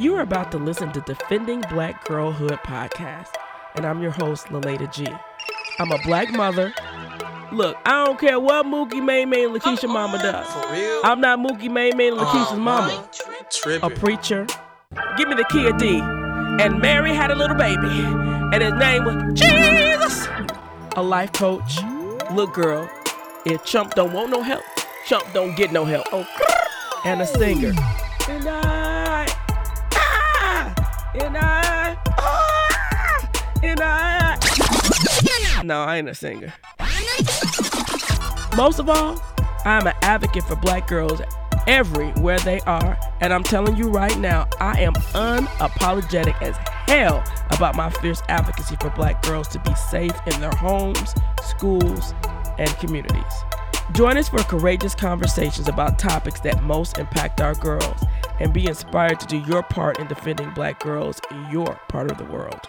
You are about to listen to Defending Black Girlhood podcast, and I'm your host, Lilada Gee. I'm a black mother. Look, I don't care what Mookie May May and Lakeisha oh, Mama oh, does. For real? I'm not Mookie May May and oh, Lakeisha's Oh, mama. Tripping. A preacher. Give me the key of D. And Mary had a little baby, and his name was Jesus. A life coach. Look, girl, if Chump don't want no help, Chump don't get no help. Oh, and a singer. And I, No, I ain't a singer. Most of all, I'm an advocate for black girls everywhere they are. And I'm telling you right now, I am unapologetic as hell about my fierce advocacy for black girls to be safe in their homes, schools, and communities. Join us for courageous conversations about topics that most impact our girls and be inspired to do your part in defending black girls in your part of the world.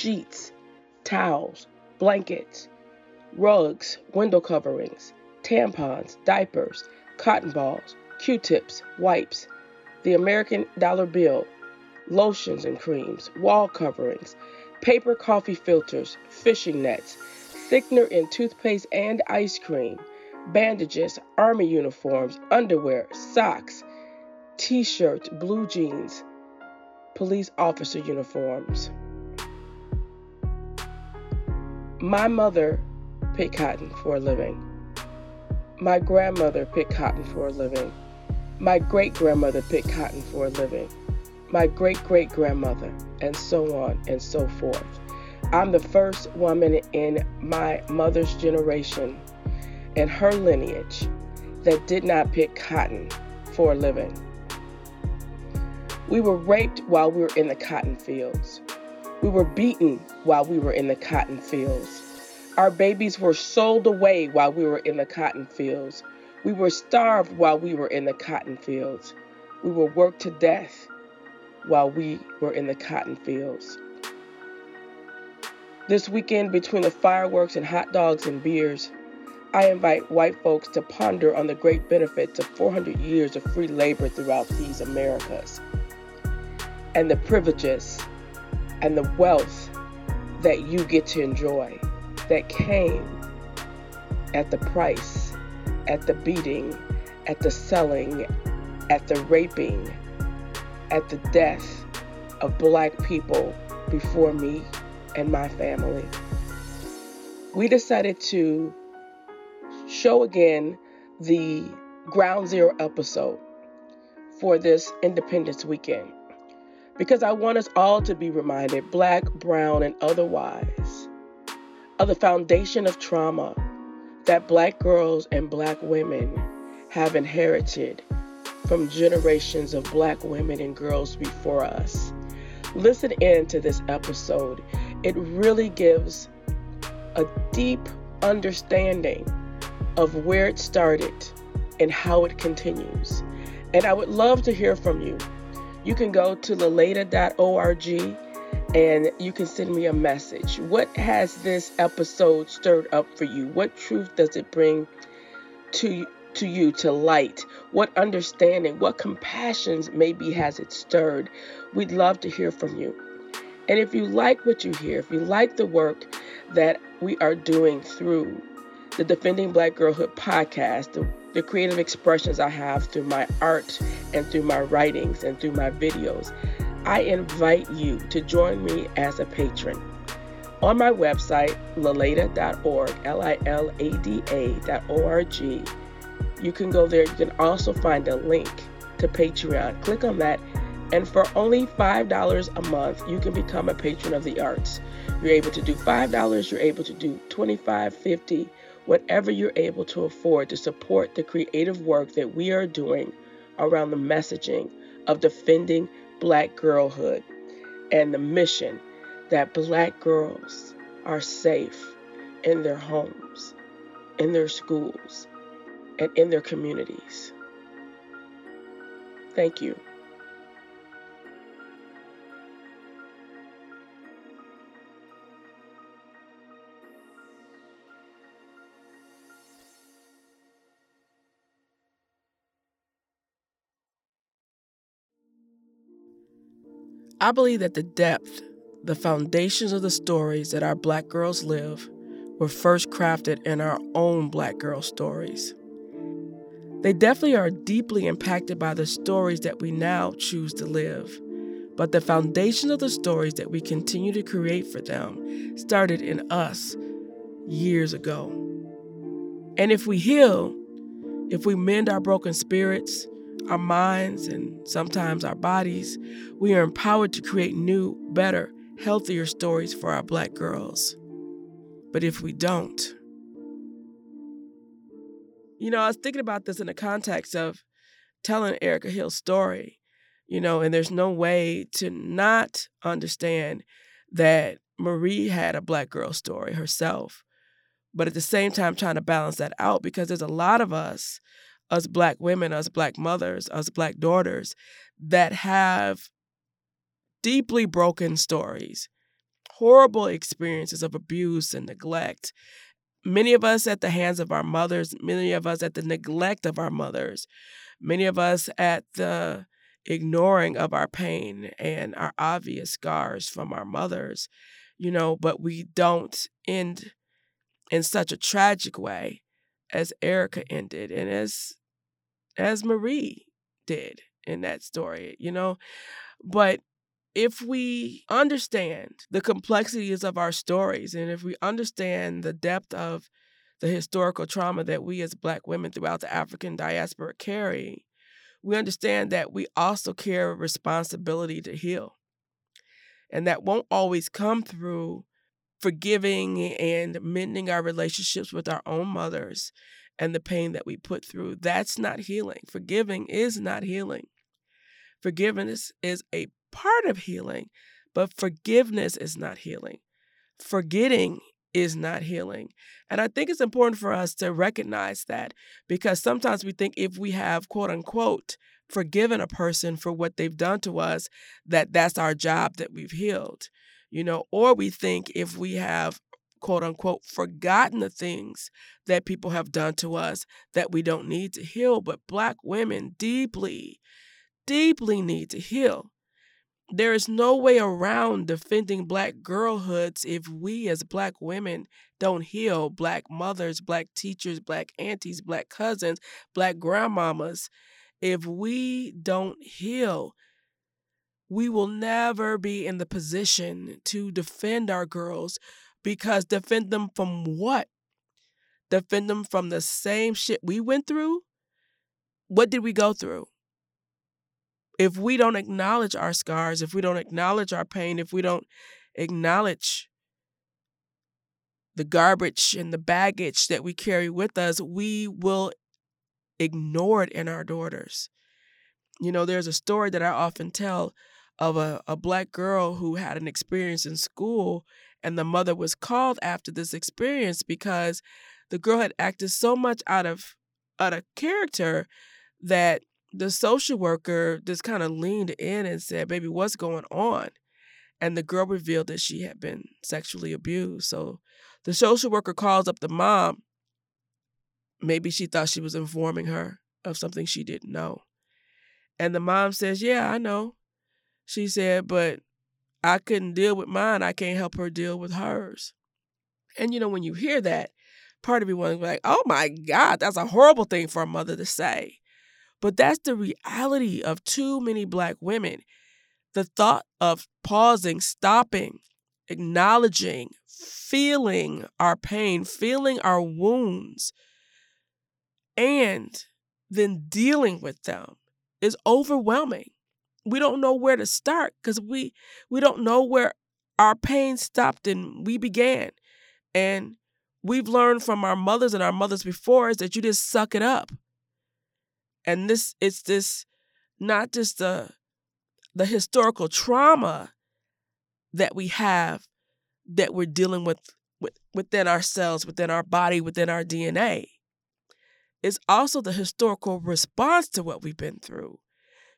Sheets, towels, blankets, rugs, window coverings, tampons, diapers, cotton balls, Q tips, wipes, the American dollar bill, lotions and creams, wall coverings, paper coffee filters, fishing nets, thickener in toothpaste and ice cream, bandages, army uniforms, underwear, socks, t shirts, blue jeans, police officer uniforms. My mother picked cotton for a living. My grandmother picked cotton for a living. My great grandmother picked cotton for a living. My great great grandmother, and so on and so forth. I'm the first woman in my mother's generation and her lineage that did not pick cotton for a living. We were raped while we were in the cotton fields. We were beaten while we were in the cotton fields. Our babies were sold away while we were in the cotton fields. We were starved while we were in the cotton fields. We were worked to death while we were in the cotton fields. This weekend, between the fireworks and hot dogs and beers, I invite white folks to ponder on the great benefits of 400 years of free labor throughout these Americas and the privileges and the wealth that you get to enjoy that came at the price, at the beating, at the selling, at the raping, at the death of black people before me and my family. We decided to show again the Ground Zero episode for this Independence Weekend because I want us all to be reminded, black, brown, and otherwise, of the foundation of trauma that black girls and black women have inherited from generations of black women and girls before us. Listen in to this episode. It really gives a deep understanding of where it started and how it continues. And I would love to hear from you you can go to lilada.org and you can send me a message. What has this episode stirred up for you? What truth does it bring to to you to light? What understanding, what compassions maybe has it stirred? We'd love to hear from you. And if you like what you hear, if you like the work that we are doing through the Defending Black Girlhood podcast, the, the creative expressions I have through my art and through my writings and through my videos, I invite you to join me as a patron. On my website, lilada.org, L I L A D A.org, you can go there. You can also find a link to Patreon. Click on that, and for only $5 a month, you can become a patron of the arts. You're able to do $5, you're able to do $25, 50 whatever you're able to afford to support the creative work that we are doing around the messaging of defending black girlhood and the mission that black girls are safe in their homes, in their schools, and in their communities. Thank you. I believe that the depth, the foundations of the stories that our black girls live were first crafted in our own black girl stories. They definitely are deeply impacted by the stories that we now choose to live. But the foundation of the stories that we continue to create for them started in us years ago. And if we heal, if we mend our broken spirits, our minds, and sometimes our bodies, we are empowered to create new, better, healthier stories for our black girls. But if we don't, you know, I was thinking about this in the context of telling Erica Hill's story, you know, and there's no way to not understand that Marie had a black girl story herself but at the same time trying to balance that out because there's a lot of us us black women us black mothers us black daughters that have deeply broken stories horrible experiences of abuse and neglect. Many of us at the hands of our mothers many of us at the neglect of our mothers many of us at the ignoring of our pain and our obvious scars from our mothers you know but we don't end in such a tragic way as Erica ended. And as as Marie did in that story, you know. But if we understand the complexities of our stories and if we understand the depth of the historical trauma that we as black women throughout the African diaspora carry, we understand that we also carry a responsibility to heal. And that won't always come through forgiving and mending our relationships with our own mothers and the pain that we put through. That's not healing. Forgiving is not healing. Forgiveness is a part of healing, but forgiveness is not healing. Forgetting is not healing. And I think it's important for us to recognize that because sometimes we think if we have quote unquote forgiven a person for what they've done to us, that that's our job that we've healed you know, or we think if we have quote unquote forgotten the things that people have done to us that we don't need to heal. But Black women deeply, deeply need to heal. There is no way around defending Black girlhoods if we as Black women don't heal Black mothers, Black teachers, Black aunties, Black cousins, Black grandmamas. If we don't heal, we will never be in the position to defend our girls because defend them from what? Defend them from the same shit we went through? What did we go through? If we don't acknowledge our scars, if we don't acknowledge our pain, if we don't acknowledge the garbage and the baggage that we carry with us, we will ignore it in our daughters. You know, there's a story that I often tell of a, a black girl who had an experience in school and the mother was called after this experience because the girl had acted so much out of out of character that the social worker just kind of leaned in and said, "Baby, what's going on?" And the girl revealed that she had been sexually abused. So the social worker calls up the mom. Maybe she thought she was informing her of something she didn't know. And the mom says, "Yeah, I know. She said, but I couldn't deal with mine. I can't help her deal with hers. And you know, when you hear that, part of me was like, oh my God, that's a horrible thing for a mother to say. But that's the reality of too many Black women. The thought of pausing, stopping, acknowledging, feeling our pain, feeling our wounds, and then dealing with them is overwhelming we don't know where to start because we we don't know where our pain stopped and we began. And we've learned from our mothers and our mothers before is that you just suck it up. And this it's this not just the the historical trauma that we have that we're dealing with, with within ourselves within our body within our dna it's also the historical response to what we've been through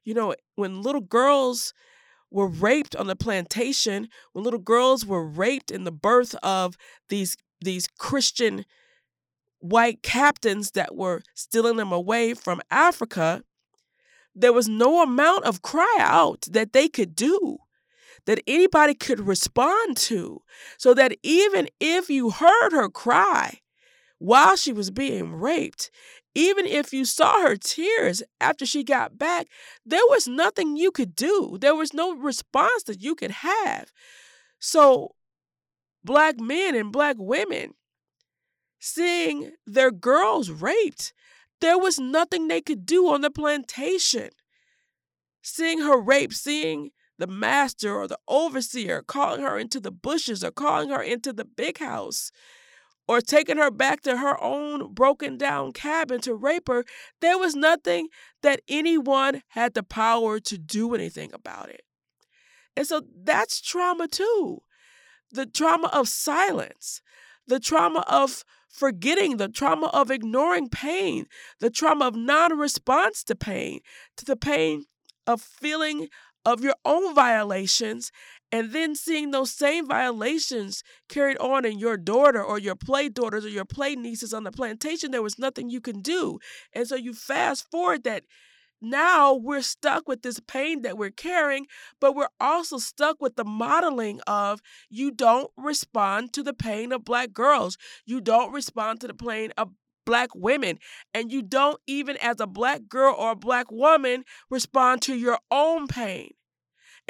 you know, when little girls were raped on the plantation, when little girls were raped in the birth of these these Christian white captains that were stealing them away from Africa, there was no amount of cry out that they could do that anybody could respond to. So that even if you heard her cry while she was being raped, even if you saw her tears after she got back, there was nothing you could do. There was no response that you could have. So, black men and black women seeing their girls raped, there was nothing they could do on the plantation. Seeing her raped, seeing the master or the overseer calling her into the bushes or calling her into the big house or taking her back to her own broken down cabin to rape her, there was nothing that anyone had the power to do anything about it. And so that's trauma too. The trauma of silence, the trauma of forgetting, the trauma of ignoring pain, the trauma of non response to pain, to the pain of feeling of your own violations and then seeing those same violations carried on in your daughter or your play daughters or your play nieces on the plantation, there was nothing you can do. And so you fast forward that now we're stuck with this pain that we're carrying, but we're also stuck with the modeling of you don't respond to the pain of black girls. You don't respond to the pain of black women. And you don't even, as a black girl or a black woman, respond to your own pain.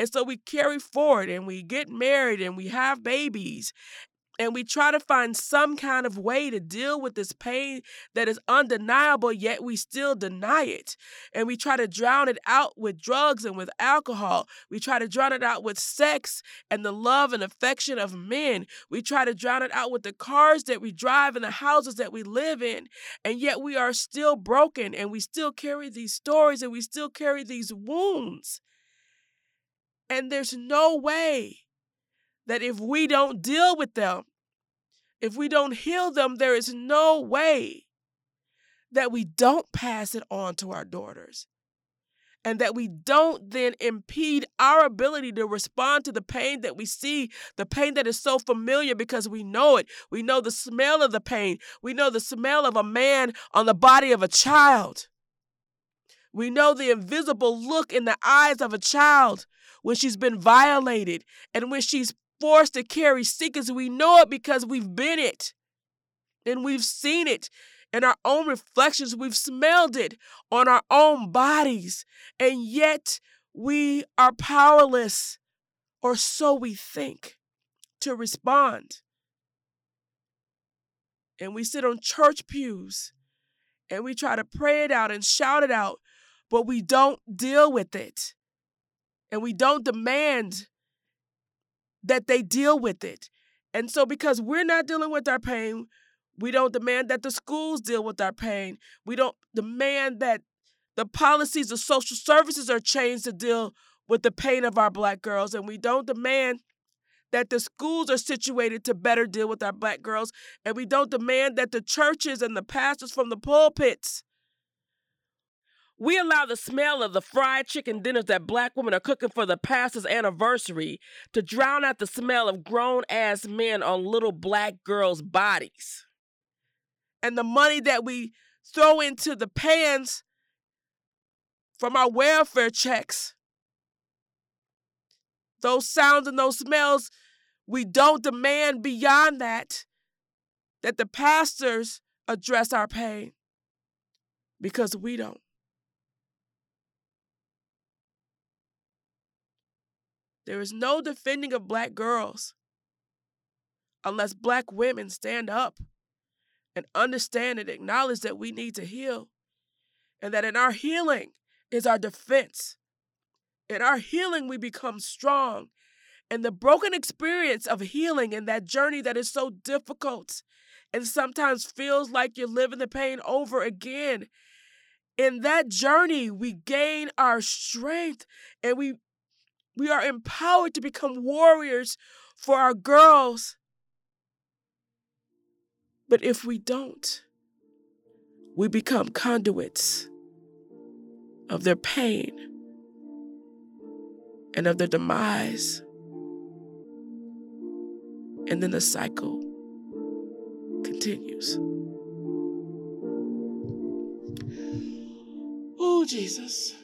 And so we carry forward and we get married and we have babies and we try to find some kind of way to deal with this pain that is undeniable, yet we still deny it. And we try to drown it out with drugs and with alcohol. We try to drown it out with sex and the love and affection of men. We try to drown it out with the cars that we drive and the houses that we live in. And yet we are still broken and we still carry these stories and we still carry these wounds. And there's no way that if we don't deal with them, if we don't heal them, there is no way that we don't pass it on to our daughters and that we don't then impede our ability to respond to the pain that we see, the pain that is so familiar because we know it. We know the smell of the pain. We know the smell of a man on the body of a child. We know the invisible look in the eyes of a child when she's been violated and when she's forced to carry secrets. We know it because we've been it and we've seen it in our own reflections. We've smelled it on our own bodies. And yet we are powerless, or so we think, to respond. And we sit on church pews and we try to pray it out and shout it out, but we don't deal with it and we don't demand that they deal with it. And so, because we're not dealing with our pain, we don't demand that the schools deal with our pain. We don't demand that the policies of social services are changed to deal with the pain of our black girls. And we don't demand that the schools are situated to better deal with our black girls. And we don't demand that the churches and the pastors from the pulpits we allow the smell of the fried chicken dinners that black women are cooking for the pastor's anniversary to drown out the smell of grown ass men on little black girls' bodies. And the money that we throw into the pans from our welfare checks, those sounds and those smells, we don't demand beyond that that the pastors address our pain because we don't. There is no defending of black girls unless black women stand up and understand and acknowledge that we need to heal and that in our healing is our defense. In our healing, we become strong. And the broken experience of healing and that journey that is so difficult and sometimes feels like you're living the pain over again. In that journey, we gain our strength and we we are empowered to become warriors for our girls. But if we don't, we become conduits of their pain and of their demise. And then the cycle continues. Oh, Jesus.